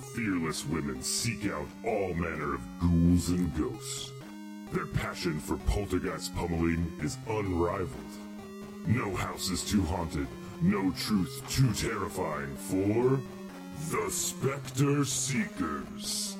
Fearless women seek out all manner of ghouls and ghosts. Their passion for poltergeist pummeling is unrivaled. No house is too haunted, no truth too terrifying for the Spectre Seekers.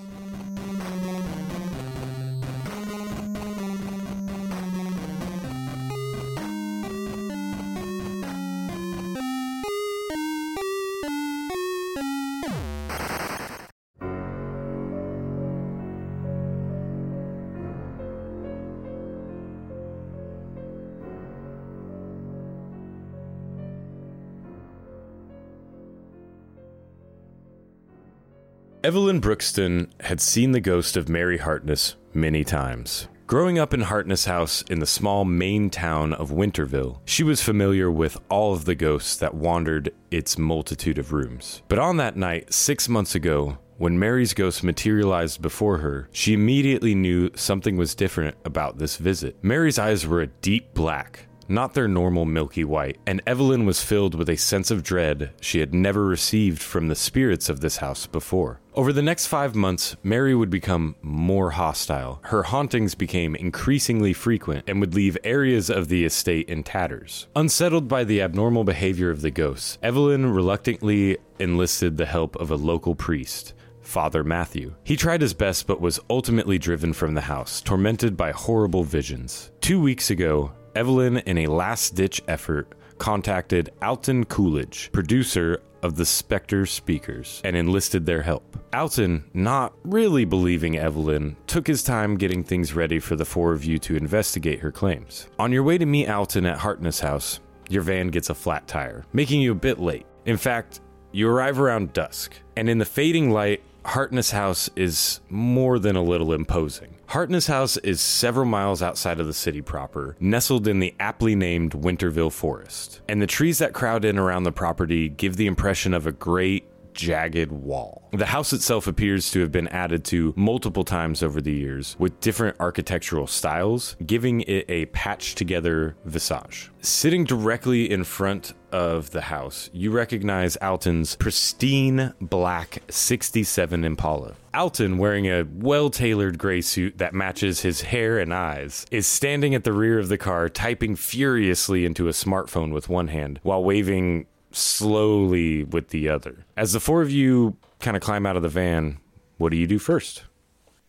Evelyn Brookston had seen the ghost of Mary Hartness many times. Growing up in Hartness House in the small Maine town of Winterville, she was familiar with all of the ghosts that wandered its multitude of rooms. But on that night, six months ago, when Mary's ghost materialized before her, she immediately knew something was different about this visit. Mary's eyes were a deep black, not their normal milky white, and Evelyn was filled with a sense of dread she had never received from the spirits of this house before. Over the next five months, Mary would become more hostile. Her hauntings became increasingly frequent and would leave areas of the estate in tatters. Unsettled by the abnormal behavior of the ghosts, Evelyn reluctantly enlisted the help of a local priest. Father Matthew. He tried his best but was ultimately driven from the house, tormented by horrible visions. Two weeks ago, Evelyn, in a last ditch effort, contacted Alton Coolidge, producer of the Spectre Seekers, and enlisted their help. Alton, not really believing Evelyn, took his time getting things ready for the four of you to investigate her claims. On your way to meet Alton at Hartness House, your van gets a flat tire, making you a bit late. In fact, you arrive around dusk, and in the fading light, Hartness House is more than a little imposing. Hartness House is several miles outside of the city proper, nestled in the aptly named Winterville Forest. And the trees that crowd in around the property give the impression of a great, jagged wall. The house itself appears to have been added to multiple times over the years with different architectural styles, giving it a patched together visage. Sitting directly in front of the house, you recognize Alton's pristine black 67 Impala. Alton, wearing a well tailored gray suit that matches his hair and eyes, is standing at the rear of the car, typing furiously into a smartphone with one hand while waving slowly with the other. As the four of you kind of climb out of the van, what do you do first?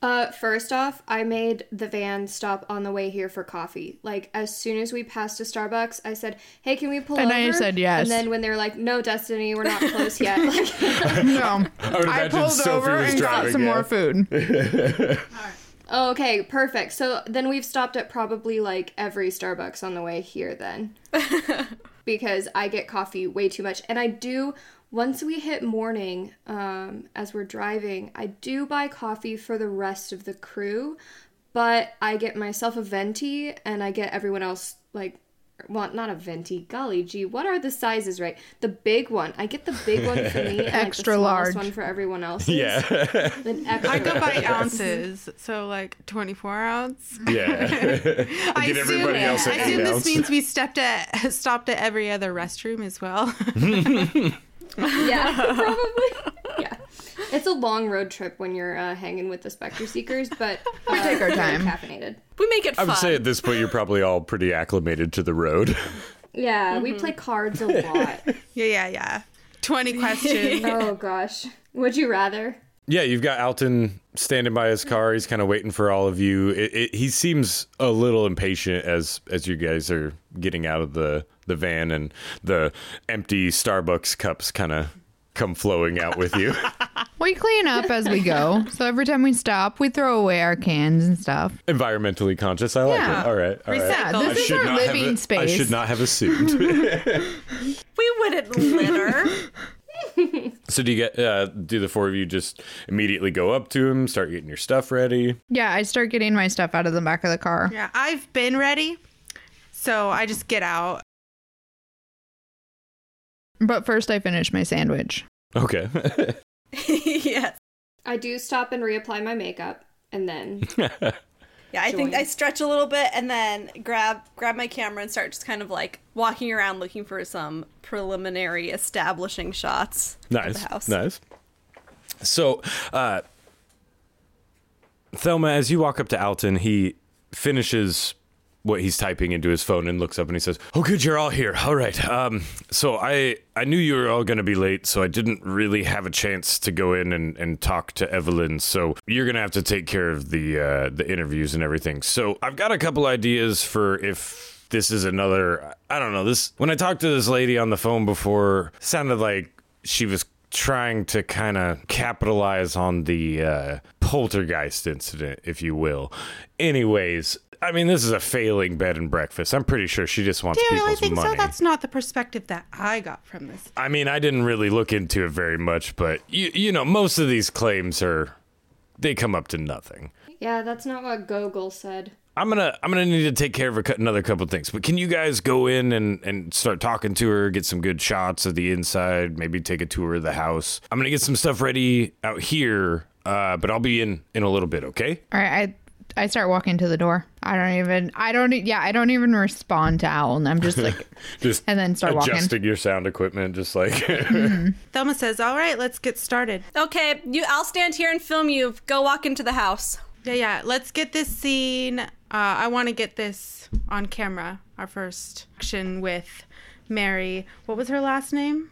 Uh, first off, I made the van stop on the way here for coffee. Like as soon as we passed a Starbucks, I said, "Hey, can we pull And over?" I said yes. And then when they were like, "No, Destiny, we're not close yet," like, No, I would I pulled Sophie over was and got some yeah. more food. oh, okay, perfect. So then we've stopped at probably like every Starbucks on the way here then, because I get coffee way too much, and I do. Once we hit morning, um, as we're driving, I do buy coffee for the rest of the crew, but I get myself a venti and I get everyone else like well not a venti golly gee what are the sizes right the big one i get the big one for me and like, Extra the smallest large. one for everyone else Yeah. extra I go by large. ounces, so like 24 ounce. yeah. I Get everybody assume, else I assume this ounce. means we stepped at stopped at every other restroom as well. yeah probably yeah it's a long road trip when you're uh, hanging with the specter seekers but uh, we take our time. caffeinated We make it I fun. would say at this point you're probably all pretty acclimated to the road. yeah Mm-hmm. we play cards a lot yeah, yeah, yeah. 20 questions. oh gosh would you rather Yeah, you've got Alton standing by his car. He's kind of waiting for all of you. It, it, he seems a little impatient as as you guys are getting out of the the van and the empty Starbucks cups kind of come flowing out with you. We clean up as we go, so every time we stop, we throw away our cans and stuff. Environmentally conscious. I like Yeah. it. All right. All right. Yeah, Recycle. this is our living a, space. I should not have assumed. we wouldn't litter. so do you get? Uh, do the four of you just immediately go up to him, start getting your stuff ready? Yeah, I start getting my stuff out of the back of the car. yeah, I've been ready. So I just get out. But first, I finish my sandwich. Okay. yes. i do stop and reapply my makeup and then Yeah, I think I stretch a little bit and then grab grab my camera and start just kind of like walking around looking for some preliminary establishing shots of nice. the house. Nice. So, uh, Thelma, as you walk up to Alton, he finishes what he's typing into his phone and looks up and he says, "Oh, good, you're all here. All right. Um, so I I knew you were all going to be late, so I didn't really have a chance to go in and, and talk to Evelyn. So you're going to have to take care of the uh, the interviews and everything. So I've got a couple ideas for if this is another. I don't know. This when I talked to this lady on the phone before, sounded like she was trying to kind of capitalize on the uh, poltergeist incident, if you will. Anyways, I mean, this is a failing bed and breakfast. I'm pretty sure she just wants Do you really people's think money. so? That's not the perspective that I got from this. I mean, I didn't really look into it very much, but you you know, most of these claims are they come up to nothing. Yeah, that's not what Google said. I'm gonna I'm gonna need to take care of a, cou- another couple things, but can you guys go in and and start talking to her, get some good shots of the inside, maybe take a tour of the house. I'm gonna get some stuff ready out here, uh, but I'll be in in a little bit, okay? All right, I I start walking to the door. I don't even. I don't. e- Yeah, I don't even respond to Owl. I'm just like, Just And then start walking. adjusting your sound equipment, just like Thelma says, "All right, let's get started." Okay, you. I'll stand here and film you. Go walk into the house. Yeah, yeah. Let's get this scene. Uh, I want to get this on camera. Our first action with Mary. What was her last name?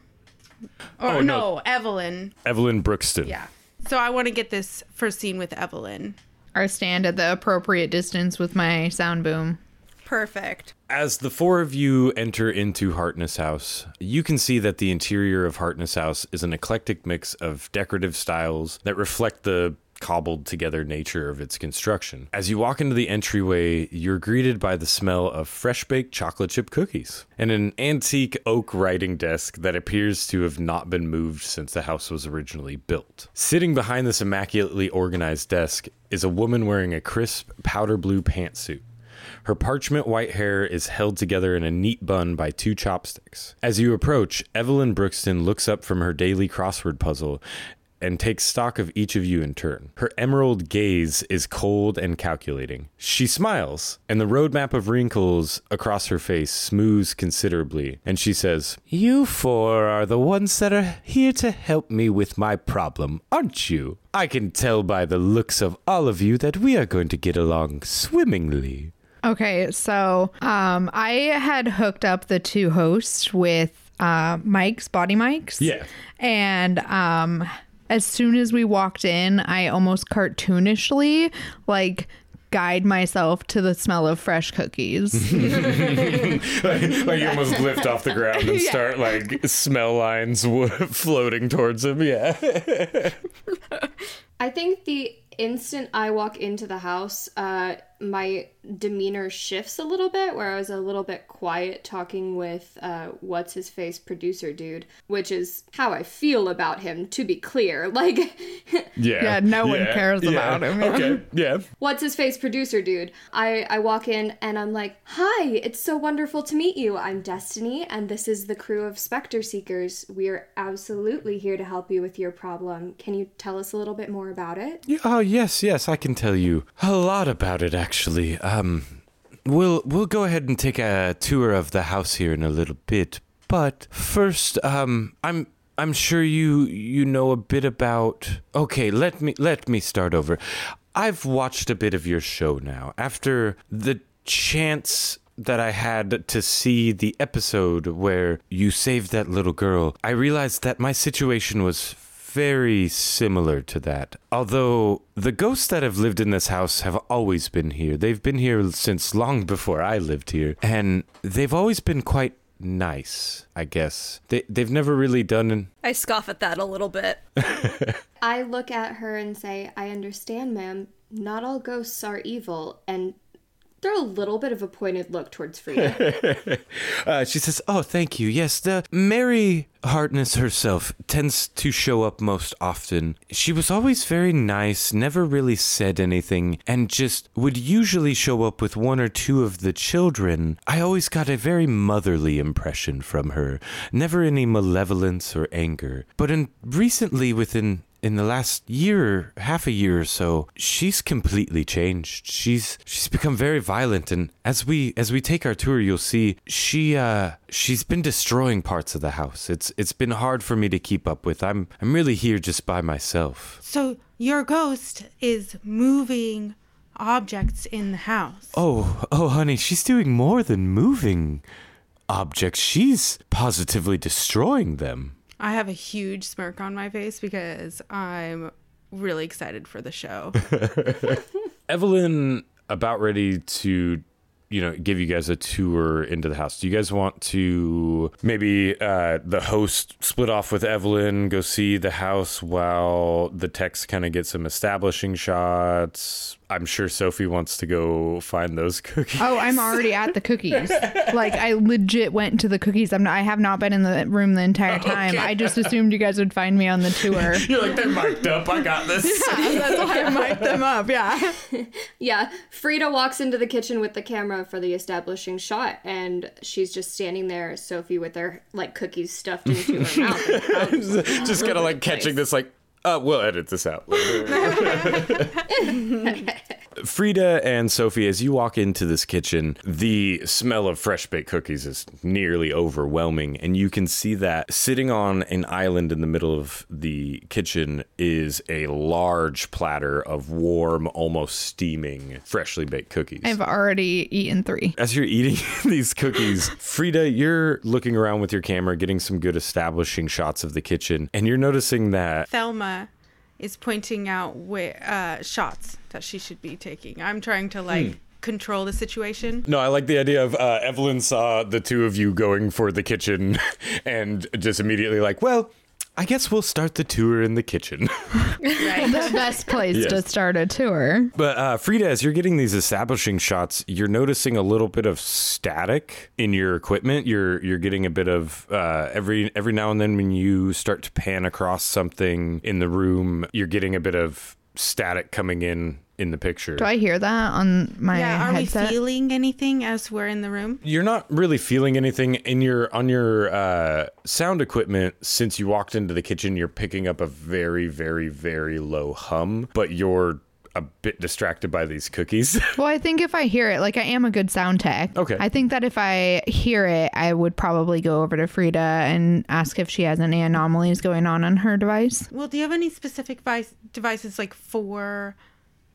Or Oh, no. no. Evelyn. Evelyn Brookston. Yeah. So I want to get this first scene with Evelyn. I stand at the appropriate distance with my sound boom. Perfect. As the four of you enter into Hartness House, you can see that the interior of Hartness House is an eclectic mix of decorative styles that reflect the cobbled together nature of its construction. As you walk into the entryway, you're greeted by the smell of fresh baked chocolate chip cookies and an antique oak writing desk that appears to have not been moved since the house was originally built. Sitting behind this immaculately organized desk is a woman wearing a crisp powder blue pantsuit. Her parchment white hair is held together in a neat bun by two chopsticks. As you approach, Evelyn Brookston looks up from her daily crossword puzzle and takes stock of each of you in turn. Her emerald gaze is cold and calculating. She smiles, and the roadmap of wrinkles across her face smooths considerably, and she says, You four are the ones that are here to help me with my problem, aren't you? I can tell by the looks of all of you that we are going to get along swimmingly. Okay, so um, I had hooked up the two hosts with uh, mics, body mics. Yeah. And um, as soon as we walked in, I almost cartoonishly like guide myself to the smell of fresh cookies. like, like you almost lift off the ground and start like smell lines w- floating towards him. Yeah. I think the instant I walk into the house, uh, my demeanor shifts a little bit, where I was a little bit quiet talking with uh, what's his face producer dude, which is how I feel about him. To be clear, like Yeah. Yeah, no one cares about him. Okay. Yeah. what's his face producer dude. I I walk in and I'm like, hi, it's so wonderful to meet you. I'm Destiny, and this is the crew of Spectre Seekers. We are absolutely here to help you with your problem. Can you tell us a little bit more about it? Yeah, Oh yes, yes, I can tell you a lot about it actually. Um we'll we'll go ahead and take a tour of the house here in a little bit. But first, um I'm I'm sure you you know a bit about Okay, let me let me start over. I've watched a bit of your show now. After the chance that I had to see the episode where you saved that little girl, I realized that my situation was very similar to that. Although the ghosts that have lived in this house have always been here. They've been here since long before I lived here. And they've always been quite nice, I guess. They they've never really done an I scoff at that a little bit. I look at her and say, I understand, ma'am. Not all ghosts are evil. And throw a little bit of a pointed look towards Frida. Uh, she says, "Oh, thank you. Yes, the Mary Hartness herself tends to show up most often. She was always very nice, never really said anything, and just would usually show up with one or two of the children. I always got a very motherly impression from her, never any malevolence or anger. But in recently, within in the last year, half a year or so, she's completely changed. She's she's become very violent and as we as we take our tour, you'll see she uh she's been destroying parts of the house. It's it's been hard for me to keep up with. I'm I'm really here just by myself. So your ghost is moving objects in the house. Oh, oh honey, she's doing more than moving objects. She's positively destroying them. I have a huge smirk on my face because I'm really excited for the show. Evelyn about ready to you know give you guys a tour into the house do you guys want to maybe uh, the host split off with evelyn go see the house while the text kind of get some establishing shots i'm sure sophie wants to go find those cookies Oh, I'm already at the cookies. like I legit went to the cookies. I'm not, I have not been in the room the entire time. I just assumed you guys would find me on the tour. you're like they're mic'd up i got this That's why I mic'd them up. Yeah. Yeah, Frida walks into the kitchen with the camera for the establishing shot, and she's just standing there, Sophie, with her like cookies stuffed into her mouth. and crumbs just kind of like catching this like uh, we'll edit this out. Frida and Sophie, as you walk into this kitchen, the smell of fresh baked cookies is nearly overwhelming. And you can see that sitting on an island in the middle of the kitchen is a large platter of warm, almost steaming, freshly baked cookies. I've already eaten three. As you're eating these cookies, Frida, you're looking around with your camera, getting some good establishing shots of the kitchen, and you're noticing that Thelma is pointing out where uh, shots that she should be taking. I'm trying to like control the situation. No, I like the idea of uh, Evelyn saw the two of you going for the kitchen and just immediately like, well, I guess we'll start the tour in the kitchen. The best place to start a tour. but uh, Frida, as you're getting these establishing shots, you're noticing a little bit of static in your equipment. You're you're getting a bit of uh, every every now and then when you start to pan across something in the room, you're getting a bit of static coming in in the picture. Do I hear that on my Yeah, are headset? we feeling anything as we're in the room? you're not really feeling anything in your on your uh, sound equipment since you walked into the kitchen you're picking up a very very very low hum but you're a bit distracted by these cookies Well, I think if I hear it, like I am a good sound tech. Okay. I think that if I hear it, I would probably go over to Frida and ask if she has any anomalies going on on her device. Well, do you have any specific vice- devices like for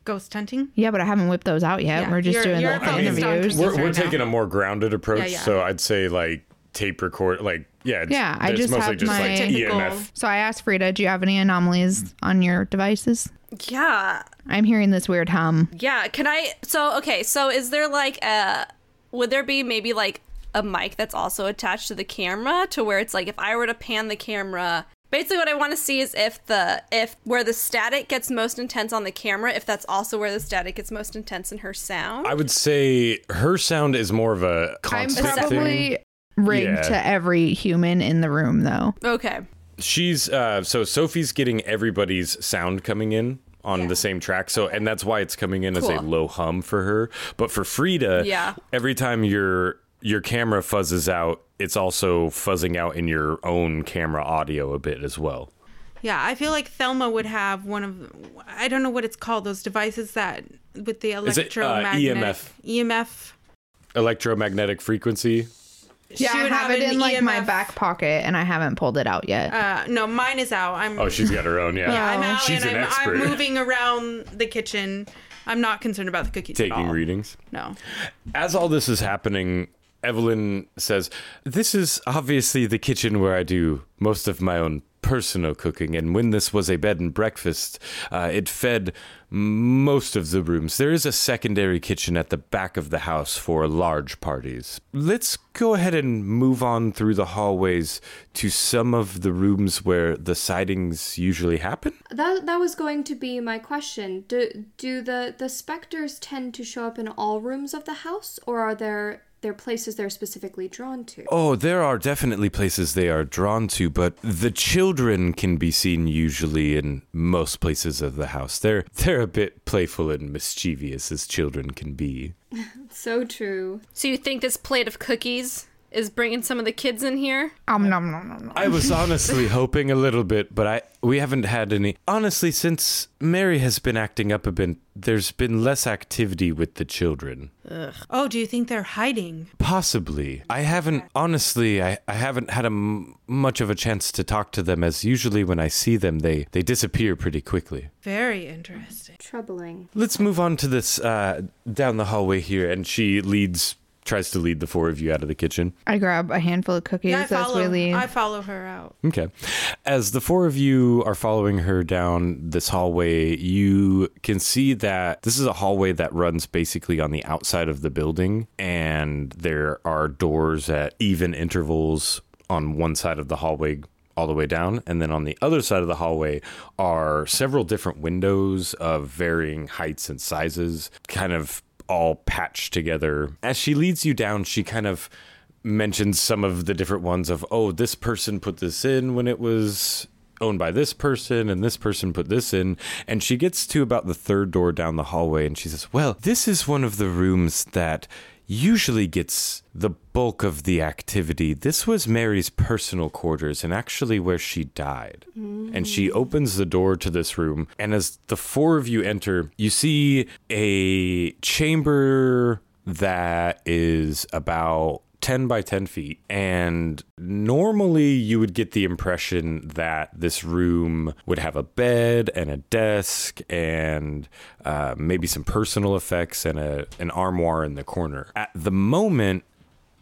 ghost hunting? Yeah, but I haven't whipped those out yet. Yeah, We're just you're- doing you're the focused on interviews. we're, we're now. taking a more grounded approach Yeah, yeah. so i'd say like tape record like yeah it's, Yeah, I just mostly have just my- like Typical. emf So I asked Frida, "Do you have any anomalies on your devices?" Yeah. I'm hearing this weird hum. Yeah. Can I? So, okay. So, is there like a. Would there be maybe like a mic that's also attached to the camera to where it's like if I were to pan the camera. Basically, what I want to see is if the if where the static gets most intense on the camera, if that's also where the static gets most intense in her sound. i would say her sound is more of a I'm constant thing probably rigged Yeah. to every human in the room, though. okay. She's uh so Sophie's getting everybody's sound coming in on the same track. So and that's why it's coming in as a low hum for her. But for Frida, Yeah. every time your your camera fuzzes out, it's also fuzzing out in your own camera audio a bit as well. Yeah, I feel like Thelma would have one of I don't know what it's called those devices that with the Is it, uh, electromagnetic EMF? EMF. Electromagnetic frequency. Yeah, She I would have it in like my back pocket, and I haven't pulled it out yet. Uh, no, mine is out. I'm Oh, she's got her own, yeah. I'm out She's and an I'm, I'm moving around the kitchen. I'm not concerned about the cookies at Taking all. readings. No. As all this is happening, Evelyn says, This is obviously the kitchen where I do most of my own personal cooking. And when this was a bed and breakfast, uh, it fed most of the rooms. There is a secondary kitchen at the back of the house for large parties. Let's go ahead and move on through the hallways to some of the rooms where the sightings usually happen. That that was going to be my question. Do do the the specters tend to show up in all rooms of the house, or are there there places they're specifically drawn to? Oh, there are definitely places they are drawn to, but the children can be seen usually in most places of the house. They're they're a bit playful and mischievous as children can be. So true. So you think this plate of cookies is bringing some of the kids in here. Um, nom, nom, nom, nom. I was honestly hoping a little bit, but I we haven't had any. Honestly, since Mary has been acting up a bit, there's been less activity with the children. Oh, do you think they're hiding? Possibly. I haven't, honestly, I, I haven't had a m- much of a chance to talk to them as usually when I see them, they, they disappear pretty quickly. Very interesting. Troubling. Let's move on to this uh, down the hallway here. And she leads, tries to lead the four of you out of the kitchen. I grab a handful of cookies Yeah, I as we follow. leave. I follow her out. Okay. As the four of you are following her down this hallway, you can see that this is a hallway that runs basically on the outside of the building, and there are doors at even intervals on one side of the hallway all the way down. And then on the other side of the hallway are several different windows of varying heights and sizes, kind of all patched together. As she leads you down, she kind of mentions some of the different ones of oh this person put this in when it was owned by this person and this person put this in. And she gets to about the third door down the hallway and she says well this is one of the rooms that usually gets the bulk of the activity. This was mary's personal quarters and actually where she died. And she mm. opens the door to this room and as the four of you enter you see a chamber that is about 10 by 10 feet. And normally you would get the impression that this room would have a bed and a desk and uh, maybe some personal effects and a, an armoire in the corner. At the moment,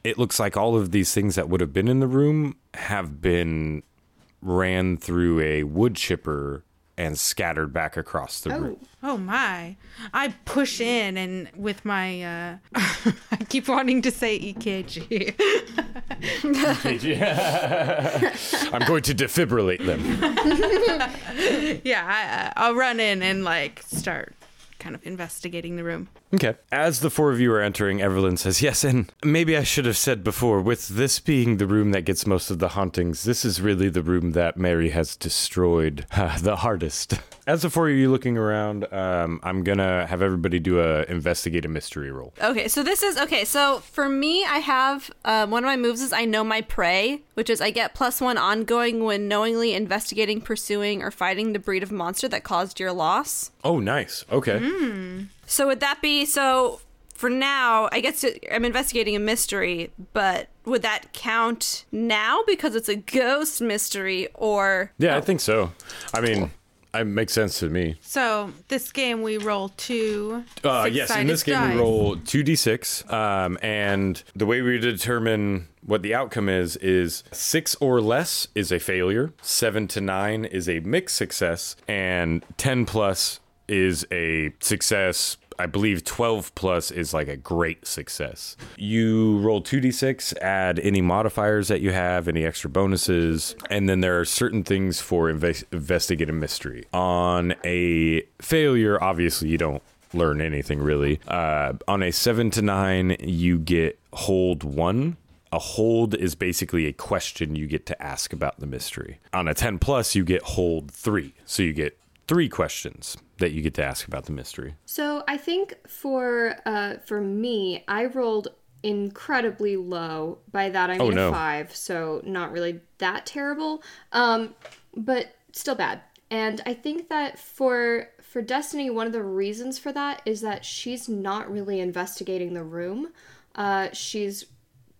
it looks like all of these things that would have been in the room have been ran through a wood chipper and scattered back across the room. Oh my. I push in and with my uh I keep wanting to say E EKG. I'm going to defibrillate them. yeah, I, I'll run in and like start kind of investigating the room. Okay. As the four of you are entering, Evelyn says, Yes, and maybe I should have said before, with this being the room that gets most of the hauntings, this is really the room that Mary has destroyed uh, the hardest. As the four of you looking around, um, I'm gonna have everybody do a investigate a mystery roll. Okay, so this is okay. So for me, I have um, one of my moves is I know my prey, which is I get plus one ongoing when knowingly investigating, pursuing, or fighting the breed of monster that caused your loss. Oh, nice. Okay. So would that be so? For now, I guess I'm investigating a mystery, but would that count now because it's a ghost mystery, or Yeah, I think so. I mean, it makes sense to me. So this game we roll two. Uh, yes, in this game dice. we roll two d6, um, and the way we determine what the outcome is is six or less is a failure, seven to nine is a mixed success, and ten plus is a success. I believe 12 plus is like a great success. You roll 2d6, add any modifiers that you have, any extra bonuses, and then there are certain things for inves- investigative mystery. On a failure, obviously, you don't learn anything really. Uh, on a 7 to 9, you get hold 1. A hold is basically a question you get to ask about the mystery. On a 10 plus, you get hold 3. So you get three questions that you get to ask about the mystery. So I think for uh for me, I rolled incredibly low. By that I Oh, mean no. a five, so not really that terrible. Um, but still bad. And I think that for for Destiny, one of the reasons for that is that she's not really investigating the room. Uh, she's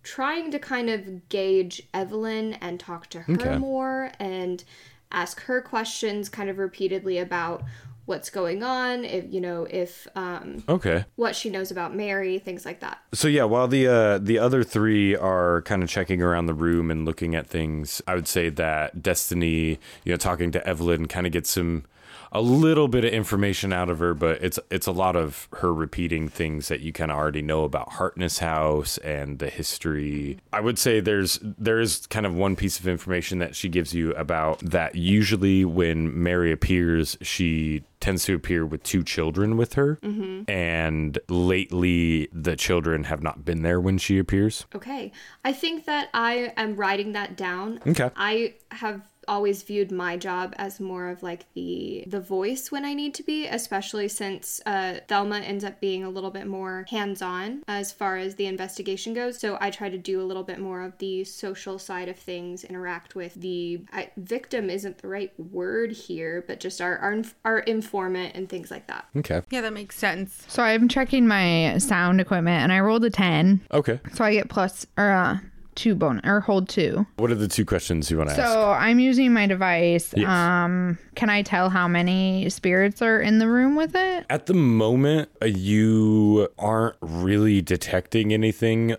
trying to kind of gauge Evelyn and talk to her Okay. more and ask her questions kind of repeatedly about what's going on, if you know, if um Okay. what she knows about Mary, things like that. So yeah, while the uh, the other three are kind of checking around the room and looking at things, I would say that Destiny, you know, talking to Evelyn, kind of gets some a little bit of information out of her, but it's it's a lot of her repeating things that you kind of already know about Hartness House and the history. Mm-hmm. I would say there's there is kind of one piece of information that she gives you about that. Usually, when Mary appears, she tends to appear with two children with her, mm-hmm. and lately the children have not been there when she appears. Okay. I think that I am writing that down. Okay. I have always viewed my job as more of like the the voice when I need to be, especially since uh, Thelma ends up being a little bit more hands-on as far as the investigation goes. So I try to do a little bit more of the social side of things, interact with the I, victim isn't the right word here, but just our our, our informant and things like that. Okay. Yeah, that makes sense. So I'm checking my sound equipment and I rolled a 10. Okay. So I get plus or uh, two bonus or hold two. What are the two questions you want to ask? So I'm using my device. Yes. Um, can I tell how many spirits are in the room with it? At the moment, uh, you aren't really detecting anything,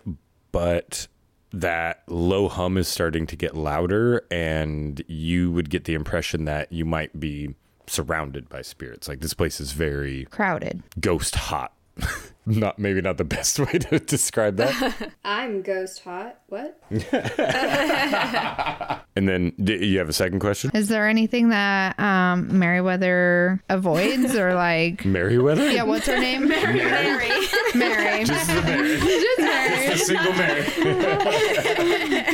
but that low hum is starting to get louder, and you would get the impression that you might be surrounded by spirits. Like this place is very Crowded. ghost hot. not maybe not the best way to describe that. I'm ghost hot. What? and then d- you have a second question, Is there anything that um Meriwether avoids or like? Merriweather. Yeah, what's her name? Mary. Mary. Mary. Just the Mary. Just Mary. The single Mary.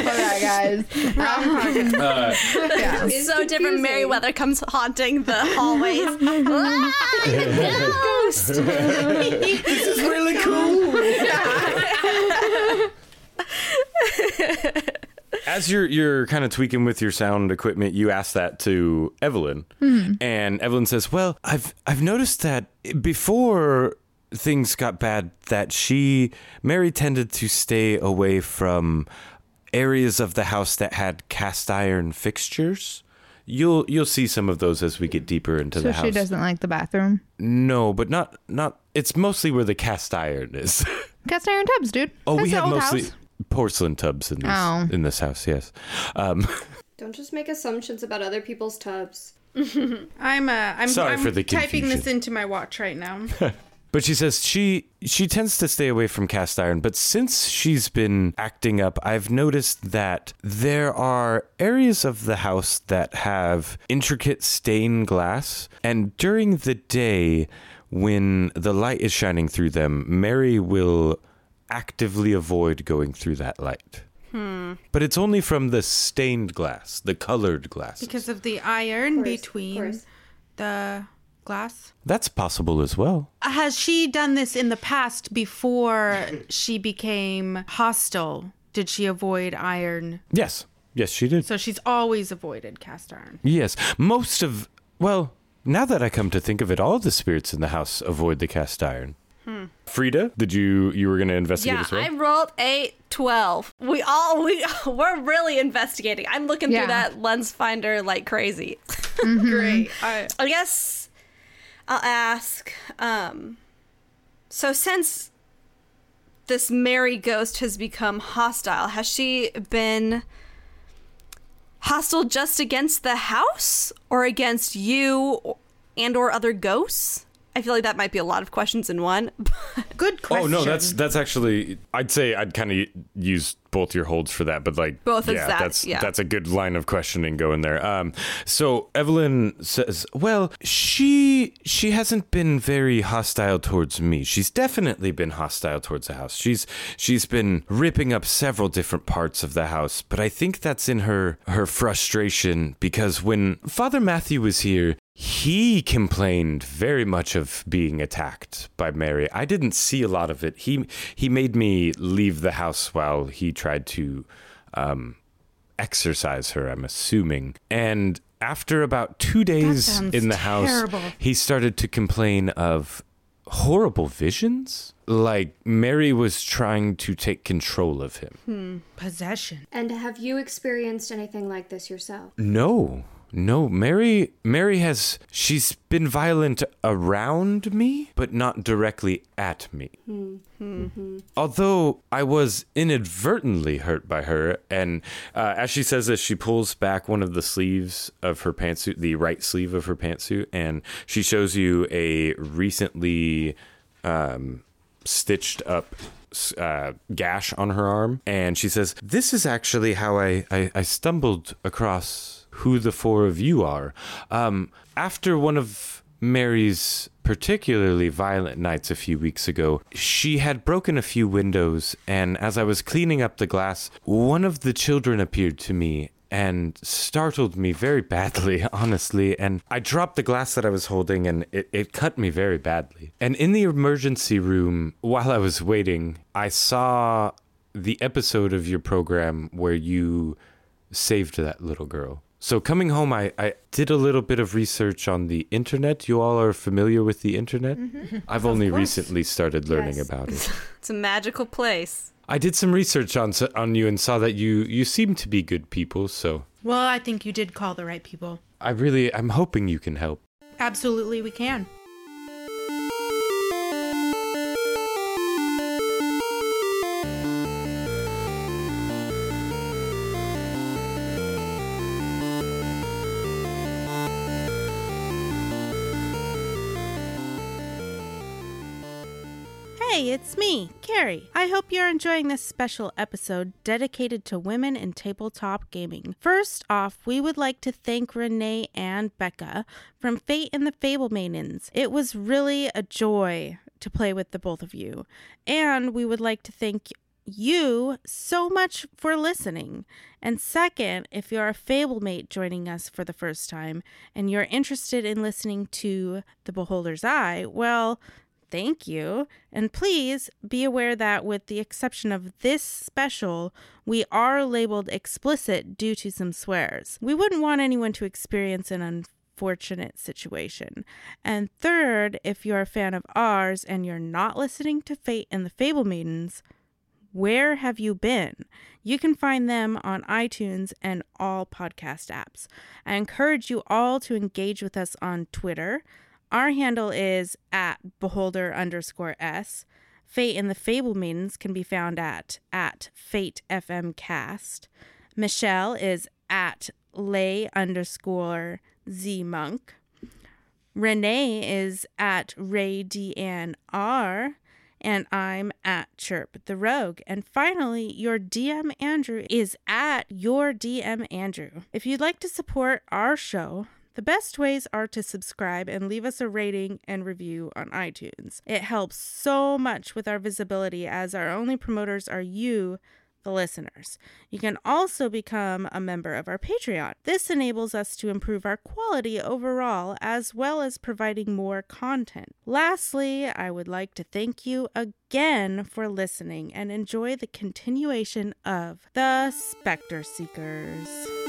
Alright, guys. Uh, Yeah. It's so different. confusing. Meriwether comes haunting the hallways. ah, ghost. This is really cool. As you're you're kind of tweaking with your sound equipment, you ask that to Evelyn, mm-hmm. and Evelyn says, "Well, I've I've noticed that before things got bad, that she Mary tended to stay away from areas of the house that had cast iron fixtures." You'll you'll see some of those as we get deeper into So the house. So she doesn't like the bathroom. No, but not not. It's mostly where the cast iron is. Cast iron tubs, dude. oh, That's we have mostly house. porcelain tubs in this Oh. in this house. Yes. Um, Don't just make assumptions about other people's tubs. I'm uh, I'm, Sorry I'm for the typing this into my watch right now. But she says she she tends to stay away from cast iron. But since she's been acting up, I've noticed that there are areas of the house that have intricate stained glass, and during the day. When the light is shining through them, Mary will actively avoid going through that light. Hmm. But it's only from the stained glass, the colored glass. because of the iron course, between course. the glass. That's possible as well. Has she done this in the past before she became hostile? Did she avoid iron? Yes. Yes, she did. So she's always avoided cast iron. Yes. Most of, well, now that I come to think of it, all the spirits in the house avoid the cast iron. Hmm. Frida, did you, you were going to investigate Yeah, as well? I rolled a 12. We all, we, we're really investigating. I'm looking Yeah. through that lens finder like crazy. Mm-hmm. Great. I, I guess I'll ask. Um, so since this Mary ghost has become hostile, has she been hostile just against the house or against you and or other ghosts? I feel like that might be a lot of questions in one. good question. Oh no, that's that's actually. I'd say I'd kind of use both your holds for that, but like Both yeah, that, that's yeah. that's a good line of questioning going there. Um, so Evelyn says, "Well, she she hasn't been very hostile towards me. She's definitely been hostile towards the house. She's she's been ripping up several different parts of the house, but I think that's in her her frustration because when Father Matthew was here." He complained very much of being attacked by Mary. I didn't see a lot of it. He he made me leave the house while he tried to um, exercise her. I'm assuming. And after about two days in the house, terrible. he started to complain of horrible visions. Like Mary was trying to take control of him. possession. And have you experienced anything like this yourself? No. No, Mary Mary has she's been violent around me, but not directly at me. Although I was inadvertently hurt by her, and uh, as she says this, she pulls back one of the sleeves of her pantsuit, the right sleeve of her pantsuit, and she shows you a recently um, stitched up uh, gash on her arm, and she says, "This is actually how I, I, I stumbled across who the four of you are. Um, after one of Mary's particularly violent nights a few weeks ago, she had broken a few windows, and as I was cleaning up the glass, one of the children appeared to me." and startled me very badly, honestly. And I dropped the glass that I was holding and it, it cut me very badly. And in the emergency room, while I was waiting, I saw the episode of your program where you saved that little girl. So coming home, I, I did a little bit of research on the internet. You all are familiar with the internet? Mm-hmm. I've only recently started learning Yes. about it. It's a magical place. I did some research on on you and saw that you you seem to be good people. So Well, I think you did call the right people. I really I'm hoping you can help. Absolutely, we can. Hey, it's me, Kari. I hope you're enjoying this special episode dedicated to women in tabletop gaming. First off, we would like to thank Renee and Becca from Fate and the Fable Maidens. It was really a joy to play with the both of you. And we would like to thank you so much for listening. And second, if you're a Fablemate joining us for the first time and you're interested in listening to The Beholder's Eye, well, Thank you. And please be aware that, with the exception of this special, we are labeled explicit due to some swears. We wouldn't want anyone to experience an unfortunate situation. And third, if you're a fan of ours and you're not listening to Fate and the Fable Maidens, where have you been? You can find them on iTunes and all podcast apps. I encourage you all to engage with us on Twitter. Our handle is at beholder underscore s. Fate and the Fable Maidens can be found at at Fate FM Cast. Michelle is at lay underscore z monk. Renee is at Rae DeAnne R. And I'm at Chirp the Rogue. And finally, your DM Andrew is at your DM Andrew. If you'd like to support our show, the best ways are to subscribe and leave us a rating and review on iTunes. It helps so much with our visibility as our only promoters are you, the listeners. You can also become a member of our Patreon. This enables us to improve our quality overall as well as providing more content. Lastly, I would like to thank you again for listening and enjoy the continuation of The Spectre Seekers.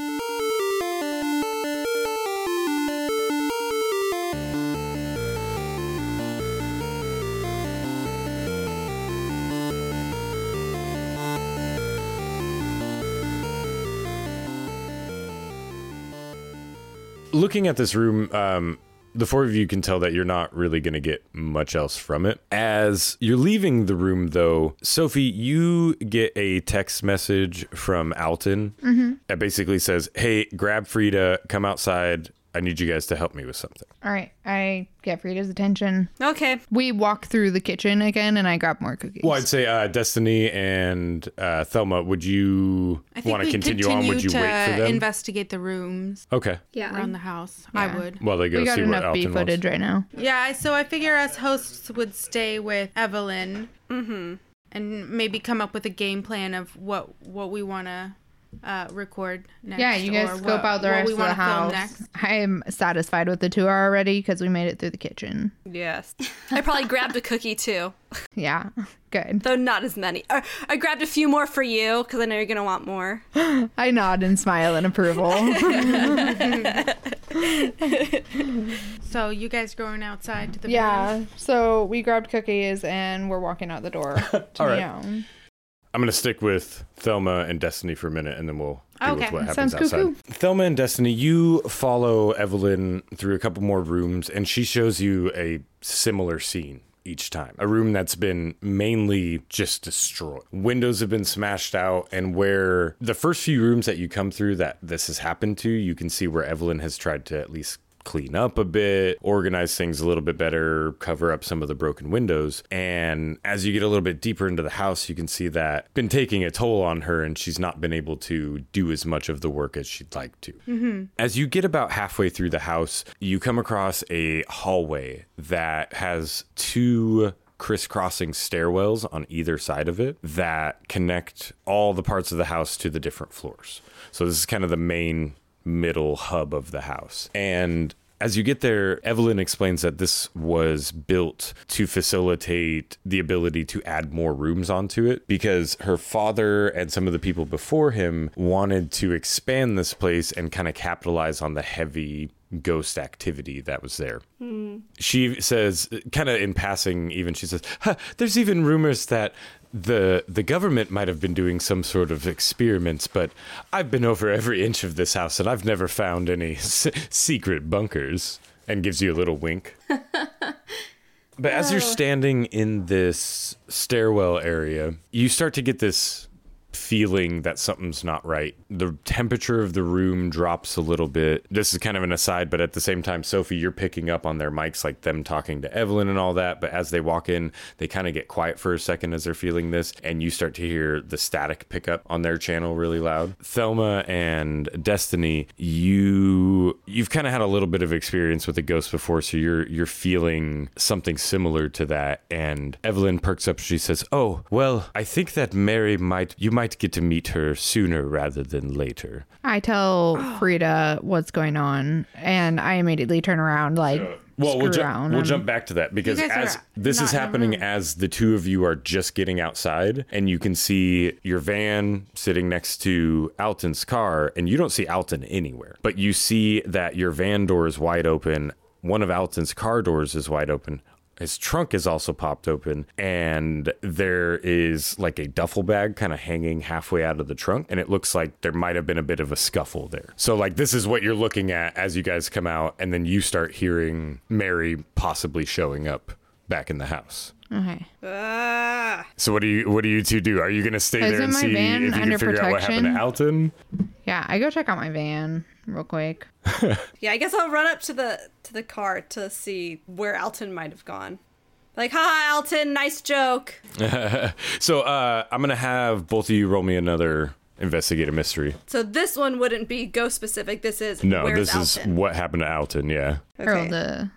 Looking at this room, um, the four of you can tell that you're not really going to get much else from it. As you're leaving the room, though, Sophie, you get a text message from Alton that basically says, Hey, grab Frida, come outside. I need you guys to help me with something. All right. I get Frida's attention. Okay. We walk through the kitchen again and I grab more cookies. Well, I'd say uh, Destiny and uh, Thelma, would you I think want to we continue, on? Would you to wait for them? investigate the rooms okay. Yeah. around the house. I Yeah. would. Well, they go we got see what enough B Alton wants. footage right now. Yeah, so I figure us hosts would stay with Evelyn and maybe come up with a game plan of what what we want to uh, record next. Yeah, you guys scope what- out the rest we of the wanna film house. next. I'm satisfied with the tour already because we made it through the kitchen. Yes. I probably grabbed a cookie too, Yeah, good. though not as many. Uh, I grabbed a few more for you because I know you're gonna want more. I nod and smile in approval. So you guys going outside to the yeah, so we grabbed cookies and we're walking out the door. To All right. Meow. I'm going to stick with Thelma and Destiny for a minute and then we'll deal Okay, with what happens sounds outside. cuckoo. Thelma and Destiny, you follow Evelyn through a couple more rooms and she shows you a similar scene each time. A room that's been mainly just destroyed. Windows have been smashed out and where the first few rooms that you come through that this has happened to, you can see where Evelyn has tried to at least clean up a bit, organize things a little bit better, cover up some of the broken windows. And as you get a little bit deeper into the house, you can see that been taking a toll on her and she's not been able to do as much of the work as she'd like to. Mm-hmm. As you get about halfway through the house, you come across a hallway that has two crisscrossing stairwells on either side of it that connect all the parts of the house to the different floors. So this is kind of the main middle hub of the house. And as you get there, Evelyn explains that this was built to facilitate the ability to add more rooms onto it because her father and some of the people before him wanted to expand this place and kind of capitalize on the heavy ghost activity that was there. Hmm. She says, kind of in passing, even she says, huh, "There's even rumors that the the government might have been doing some sort of experiments, but I've been over every inch of this house and I've never found any s- secret bunkers." And gives you a little wink. But as you're standing in this stairwell area, you start to get this feeling that something's not right. The temperature of the room drops a little bit. This is kind of an aside, but at the same time, Sophie, you're picking up on their mics, like them talking to Evelyn and all that. But as they walk in, they kind of get quiet for a second as they're feeling this, and you start to hear the static pick up on their channel really loud. Thelma and Destiny, you you've kind of had a little bit of experience with a ghost before, so you're you're feeling something similar to that. And Evelyn perks up. She says, "Oh, well, I think that Mary might you might get to meet her sooner rather than later." I tell Frida what's going on, and I immediately turn around like, Well, we'll, ju- around. we'll jump back to that because as this is happening room. as the two of you are just getting outside and you can see your van sitting next to Alton's car and you don't see Alton anywhere. But you see that your van door is wide open, one of Alton's car doors is wide open. His trunk is also popped open, and there is like a duffel bag kind of hanging halfway out of the trunk, and it looks like there might have been a bit of a scuffle there. So, like, this is what you're looking at as you guys come out, and then you start hearing Mary possibly showing up back in the house. Okay. Ah. So, what do you what do you two do? Are you gonna stay there Isn't and my see van if you under can figure out what happened to protection? Alton? Yeah, I go check out my van real quick. Yeah, I guess I'll run up to the to the car to see where Alton might have gone. Like, hi, Alton, nice joke. So, uh, I'm gonna have both of you roll me another investigate a mystery. So this one wouldn't be ghost specific. This is No, where's this is what happened to Alton. Yeah. I rolled a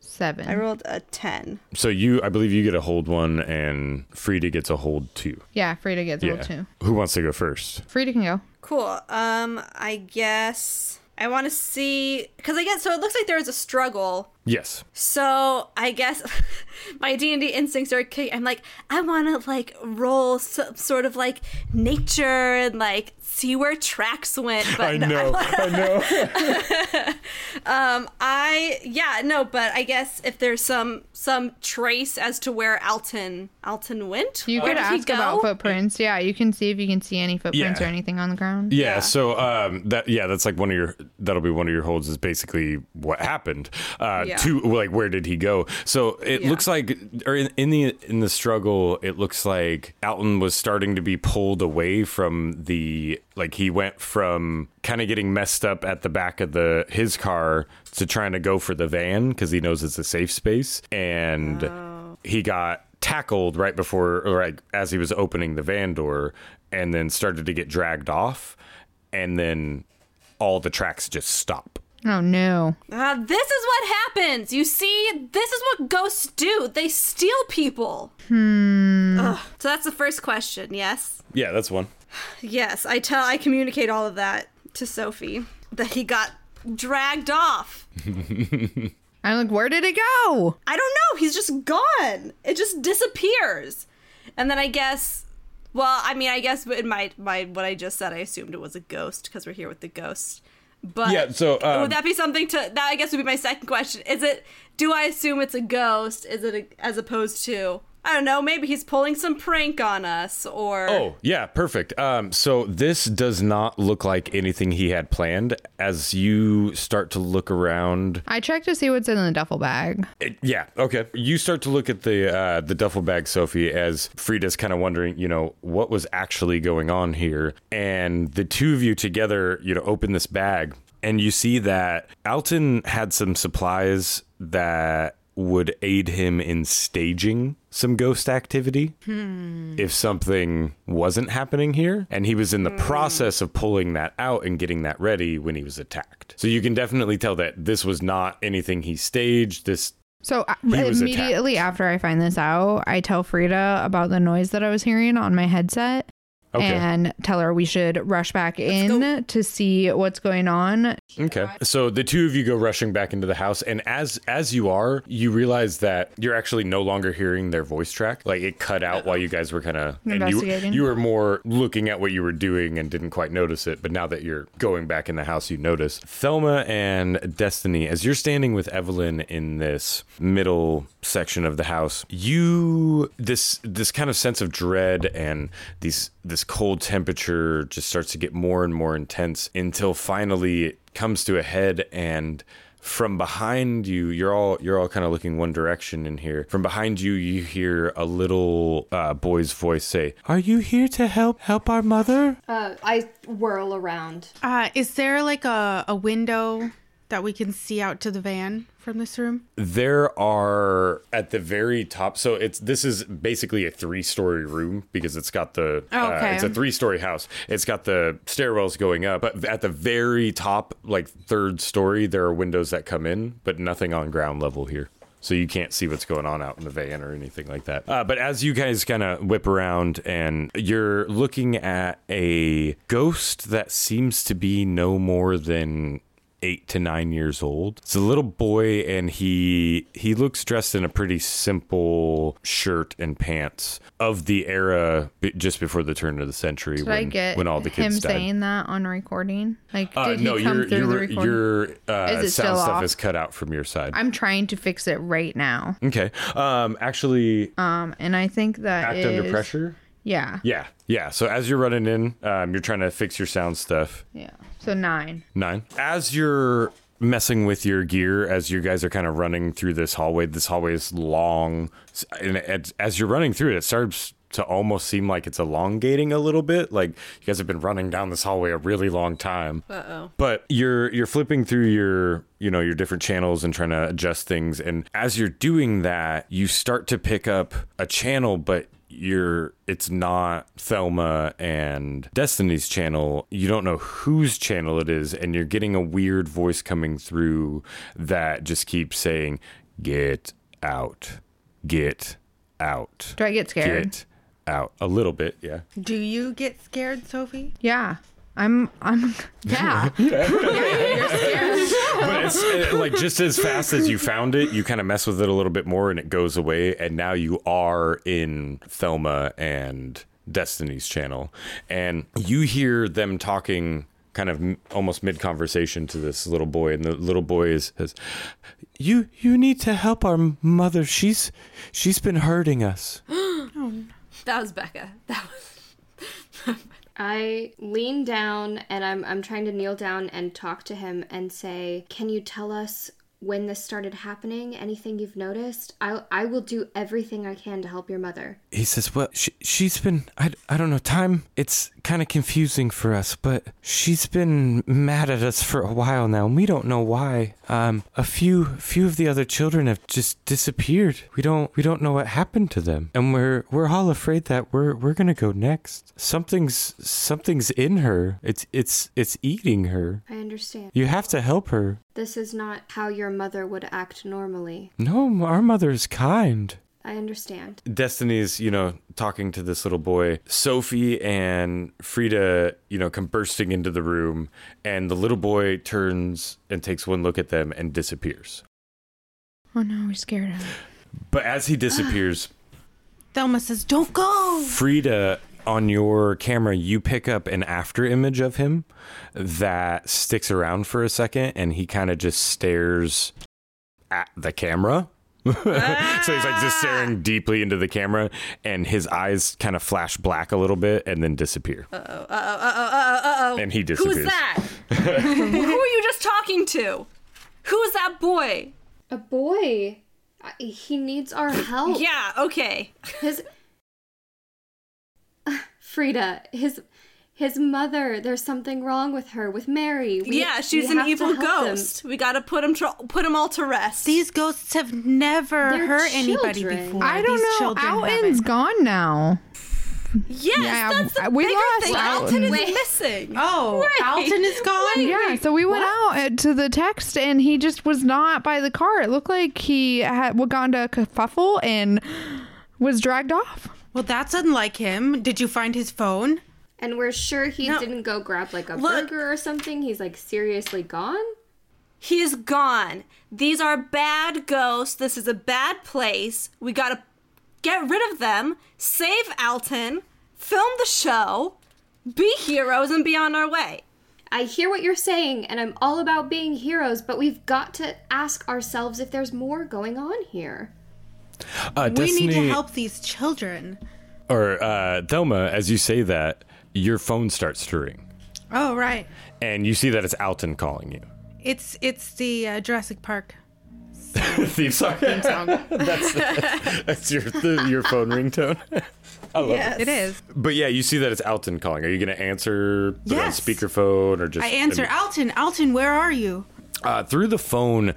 seven. I rolled a ten. So you, I believe you get a hold one, and Frida gets a hold two. yeah, Frida gets a Yeah. roll two. Who wants to go first? Frida can go. Cool. Um, I guess I want to see because I guess so. It looks like there was a struggle. Yes. So I guess my D and D instincts are. I'm like I want to like roll some sort of like nature and like see where tracks went. But I no, know. I know. Um, I yeah no, but I guess if there's some some trace as to where Alton Alton went, You could did he ask about footprints. Yeah, you can see if you can see any footprints Yeah. or anything on the ground. Yeah, so um that yeah, that's like one of your that'll be one of your holds is basically what happened. Uh Yeah. to like where did he go? So it Yeah. looks like or in, in the in the struggle, it looks like Alton was starting to be pulled away from the like he went from kind of getting messed up at the back of the his car to trying to go for the van cuz he knows it's a safe space and Oh. he got tackled right before or like as he was opening the van door and then started to get dragged off and then all the tracks just stop. Oh no. Uh, this is what happens. You see, this is what ghosts do. They steal people. Hmm. So that's the first question. Yes. Yeah, that's one. Yes, I tell. I communicate all of that to Sophie that he got dragged off. I'm like, where did it go? I don't know. He's just gone. It just disappears. And then I guess. Well, I mean, I guess in my my what I just said, I assumed it was a ghost because we're here with the ghost. But Yeah, so, um, would that be something to that? I guess would be my second question. Is it? Do I assume it's a ghost? Is it a, as opposed to? I don't know. Maybe he's pulling some prank on us, or Oh, yeah, perfect. Um, so this does not look like anything he had planned. As you start to look around, I check to see what's in the duffel bag. it, yeah, okay. You start to look at the uh, the duffel bag, Sophie, as Frida's kind of wondering, you know, what was actually going on here, and the two of you together, you know, open this bag, and you see that Alton had some supplies that would aid him in staging some ghost activity if something wasn't happening here. And he was in the process of pulling that out and getting that ready when he was attacked. So you can definitely tell that this was not anything he staged. This So uh, immediately after I find this out, I tell Frida about the noise that I was hearing on my headset Okay. and tell her we should rush back in to see what's going on. Okay. So the two of you go rushing back into the house and as as you are, you realize that you're actually no longer hearing their voice track. Like it cut out while you guys were kind of and you, Investigating. you were more looking at what you were doing and didn't quite notice it, but now that you're going back in the house you notice. Thelma and Destiny, as you're standing with Evelyn in this middle section of the house, you this this kind of sense of dread and these this cold temperature just starts to get more and more intense until finally it comes to a head and from behind you you're all you're all kind of looking one direction in here. From behind you you hear a little uh, boy's voice say are you here to help help our mother? Uh, I whirl around. Uh, is there like a, a window that we can see out to the van from this room? there are at the very top so it's this is basically a three story room because it's got the uh, Okay. it's a three story house it's got the stairwells going up but at the very top like third story there are windows that come in but nothing on ground level here so you can't see what's going on out in the van or anything like that. Uh, but as you guys kind of whip around and you're looking at a ghost that seems to be no more than eight to nine years old. It's a little boy, and he he looks dressed in a pretty simple shirt and pants of the era b- just before the turn of the century Did when I get when all the him kids died. saying that on recording? Like, uh, did no, he come your through the your uh, Is sound stuff off? is cut out from your side. I'm trying to fix it right now. okay. Um, actually, Um, and I think that act under pressure. Yeah, Yeah, yeah. So as you're running in, um, you're trying to fix your sound stuff. yeah. So nine. Nine. As you're messing with your gear, as you guys are kind of running through this hallway, this hallway is long, and as- as you're running through it, it starts to almost seem like it's elongating a little bit. Like you guys have been running down this hallway a really long time. Uh oh. But you're you're flipping through your you know your different channels and trying to adjust things, and as you're doing that, you start to pick up a channel, but you're it's not Thelma and Destiny's channel. You don't know whose channel it is, and you're getting a weird voice coming through that just keeps saying, "Get out, get out, Do I get scared? get out." A little bit, yeah. Do you get scared, Sophie? Yeah. I'm. I'm. Yeah. but it's uh, like just as fast as you found it, you kind of mess with it a little bit more and it goes away. And now you are in Thelma and Destiny's channel. And you hear them talking kind of m- almost mid conversation to this little boy. And the little boy is, says, You you need to help our mother. She's she's been hurting us. That was Becca. That was. I lean down and I'm I'm trying to kneel down and talk to him and say, "Can you tell us when this started happening? Anything you've noticed? I I will do everything I can to help your mother." he says, "Well, she, she's been I, I don't know, time it's kind of confusing for us, but she's been mad at us for a while now, and we don't know why. Um a few few of the other children have just disappeared. We don't we don't know what happened to them, and we're we're all afraid that we're we're going to go next. Something's something's in her. It's it's it's eating her. I understand. You have to help her. This is not how your mother would act normally. No, our mother is kind." I understand. Destiny's, you know, talking to this little boy. Sophie and Frida, you know, come bursting into the room, and the little boy turns and takes one look at them and disappears. oh no, we scared him. But as he disappears, Thelma says, Don't go. Frida, on your camera, you pick up an after image of him that sticks around for a second, and he kind of just stares at the camera. so he's like just staring deeply into the camera, and his eyes kind of flash black a little bit and then disappear. Uh oh. Uh oh. Uh oh. Uh oh. And he disappears. Who's that? Who are you just talking to? Who's that boy? A boy. He needs our help. Yeah. Okay. His Frida, his his mother. There's something wrong with her, with Mary. We- yeah, she's an evil help them. ghost. We gotta put him. Tr- put him all to rest. These ghosts have never They're hurt anybody before. I don't These know. children Alton's haven't. gone now. Yes, Yeah, that's the we bigger lost thing. Alton. Alton is Wait. missing. Oh, Alton is gone. Yeah, so we went out uh, to the text and he just was not by the car. It looked like he had gone to a kerfuffle and was dragged off. Well, that's unlike him. Did you find his phone? And we're sure he No. didn't go grab like a Look. burger or something. He's like seriously gone. He's gone. These are bad ghosts. This is a bad place. We gotta get rid of them, save Alton, film the show, be heroes, and be on our way. I hear what you're saying, and I'm all about being heroes, but we've got to ask ourselves if there's more going on here. Uh, We Destiny, need to help these children. or uh, Thelma, as you say that, your phone starts to ring, Oh, right. and you see that it's Alton calling you. It's it's the uh, Jurassic Park. Theme song. that's that's your the, your phone ringtone. I love it. It is. But yeah, you see that it's Alton calling. Are you going to answer put it on Yes. speakerphone or just I answer, Alton. Alton, where are you? uh, through the phone?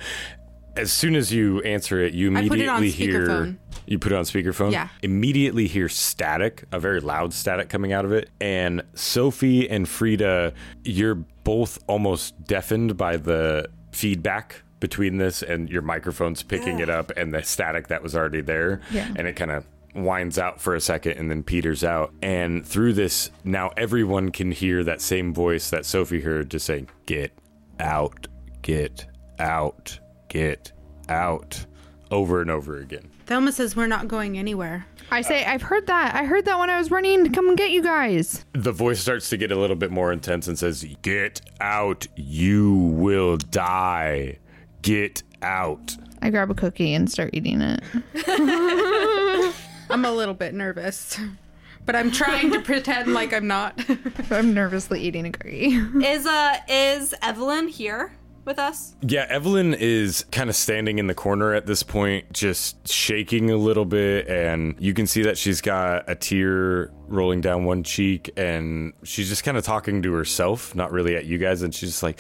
As soon as you answer it, you I put it immediately hear you put it on speakerphone. Yeah. Immediately hear static, a very loud static coming out of it, and Sophie and Frida, you're both almost deafened by the feedback between this, and your microphone's picking it up, and the static that was already there, Yeah. and it kind of winds out for a second and then peters out. And through this, now everyone can hear that same voice that Sophie heard just saying, Get out, get out, get out, over and over again. Thelma says we're not going anywhere. I say, I've heard that. I heard that when I was running to come and get you guys. The voice starts to get a little bit more intense and says, Get out, you will die. Get out. I grab a cookie and start eating it. I'm a little bit nervous, but I'm trying to pretend like I'm not. I'm nervously eating a cookie. Is uh is Evelyn here with us? Yeah, Evelyn is kind of standing in the corner at this point, just shaking a little bit, and you can see that she's got a tear rolling down one cheek, and she's just kind of talking to herself, not really at you guys, and she's just like,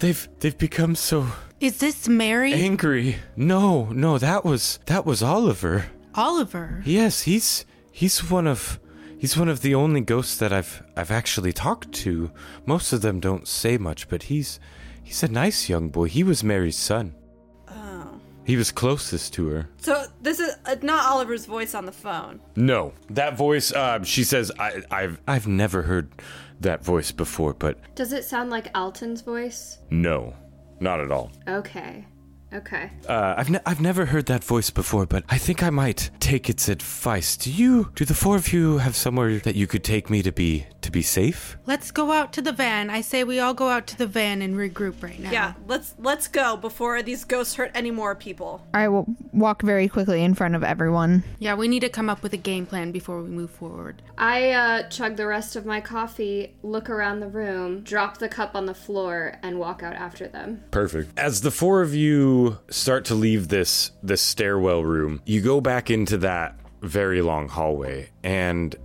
"They've they've become so Is this Mary? angry." No, no, that was that was Oliver. Oliver. Yes, he's he's one of he's one of the only ghosts that I've I've actually talked to. Most of them don't say much, but he's he's a nice young boy. He was Mary's son. Oh. He was closest to her. So this is uh, not Oliver's voice on the phone. No, that voice. Uh, she says, I, "I've I've never heard that voice before, but Does it sound like Alton's voice? no, not at all. Okay. Okay. Uh, I've ne- I've never heard that voice before, but I think I might take its advice. Do you? Do the four of you have somewhere that you could take me to be to be safe? Let's go out to the van. I say we all go out to the van and regroup right now. Yeah, let's let's go before these ghosts hurt any more people. I will walk very quickly in front of everyone. Yeah, we need to come up with a game plan before we move forward. I uh, chug the rest of my coffee, look around the room, drop the cup on the floor, and walk out after them. Perfect. As the four of you start to leave this this stairwell room, you go back into that very long hallway and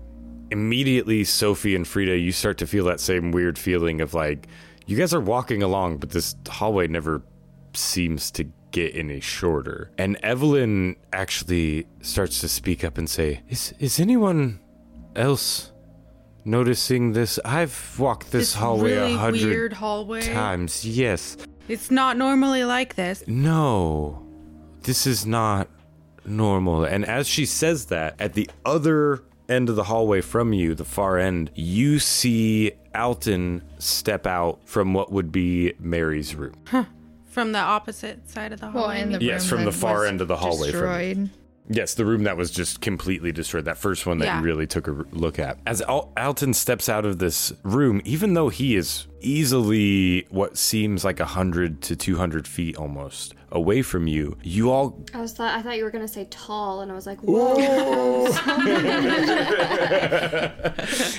immediately Sophie and Frida you start to feel that same weird feeling of like you guys are walking along but this hallway never seems to get any shorter. And Evelyn actually starts to speak up and say, "Is is anyone else noticing this? I've walked this, hallway really a hundred weird hallway. times. Yes." It's not normally like this. No, this is not normal. And as she says that, at the other end of the hallway from you, the far end, you see Alton step out from what would be Mary's room. From the opposite side of the hallway. in the Yes, room from the far end of the hallway from Yes, the room that was just completely destroyed. That first one that Yeah. you really took a look at. As Al- Alton steps out of this room, even though he is easily what seems like 100 to 200 feet almost away from you, you all I was thought I thought you were gonna say tall, and I was like, whoa.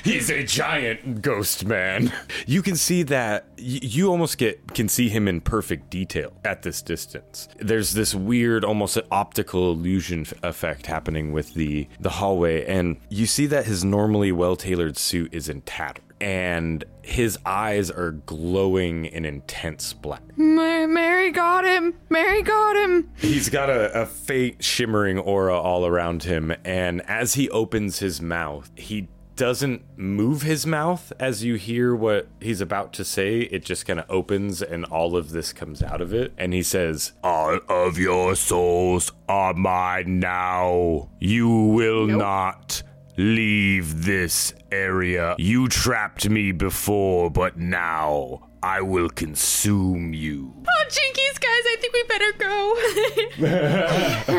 He's a giant ghost man. You can see that y- you almost get can see him in perfect detail at this distance. There's this weird almost an optical illusion f- effect happening with the the hallway and you see that his normally well-tailored suit is in tatters and his eyes are glowing in intense black. Mary, Mary got him. Mary got him. He's got a, a faint shimmering aura all around him, and as he opens his mouth, he doesn't move his mouth as you hear what he's about to say. It just kind of opens and all of this comes out of it. And he says, All of your souls are mine now. You will not leave this area. You trapped me before, but now I will consume you. Oh, jinkies, guys, I think we better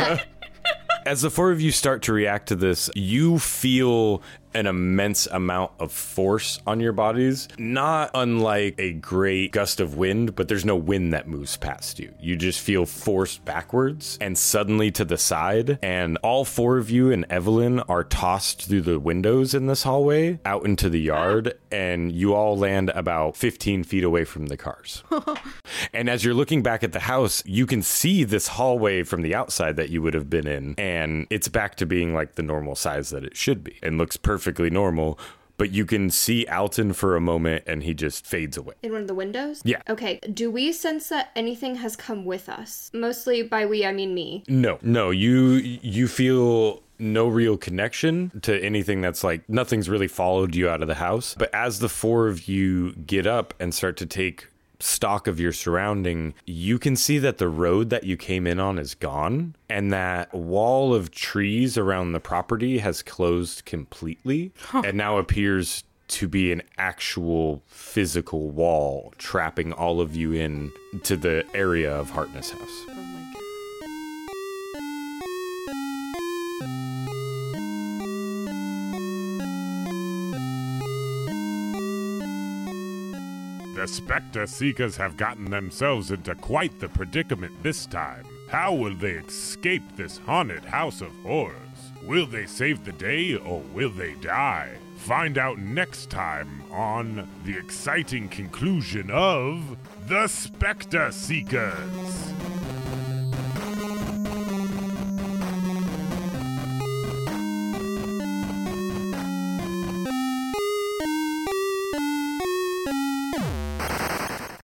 go. As the four of you start to react to this, you feel an immense amount of force on your bodies, not unlike a great gust of wind, but there's no wind that moves past you. You just feel forced backwards and suddenly to the side, and all four of you and Evelyn are tossed through the windows in this hallway out into the yard, and you all land about 15 feet away from the cars. And as you're looking back at the house, you can see this hallway from the outside that you would have been in, and it's back to being like the normal size that it should be. And looks perfectly normal. But you can see Alton for a moment and he just fades away. In one of the windows? Yeah. Okay. Do we sense that anything has come with us? Mostly by we, I mean me. No, no, you you feel no real connection to anything that's like nothing's really followed you out of the house. But as the four of you get up and start to take stock of your surrounding, you can see that the road that you came in on is gone and that wall of trees around the property has closed completely and now appears to be an actual physical wall trapping all of you in to the area of Hartness House. The Spectre Seekers have gotten themselves into quite the predicament this time. How will they escape this haunted house of horrors? Will they save the day or will they die? Find out next time on the exciting conclusion of The Spectre Seekers.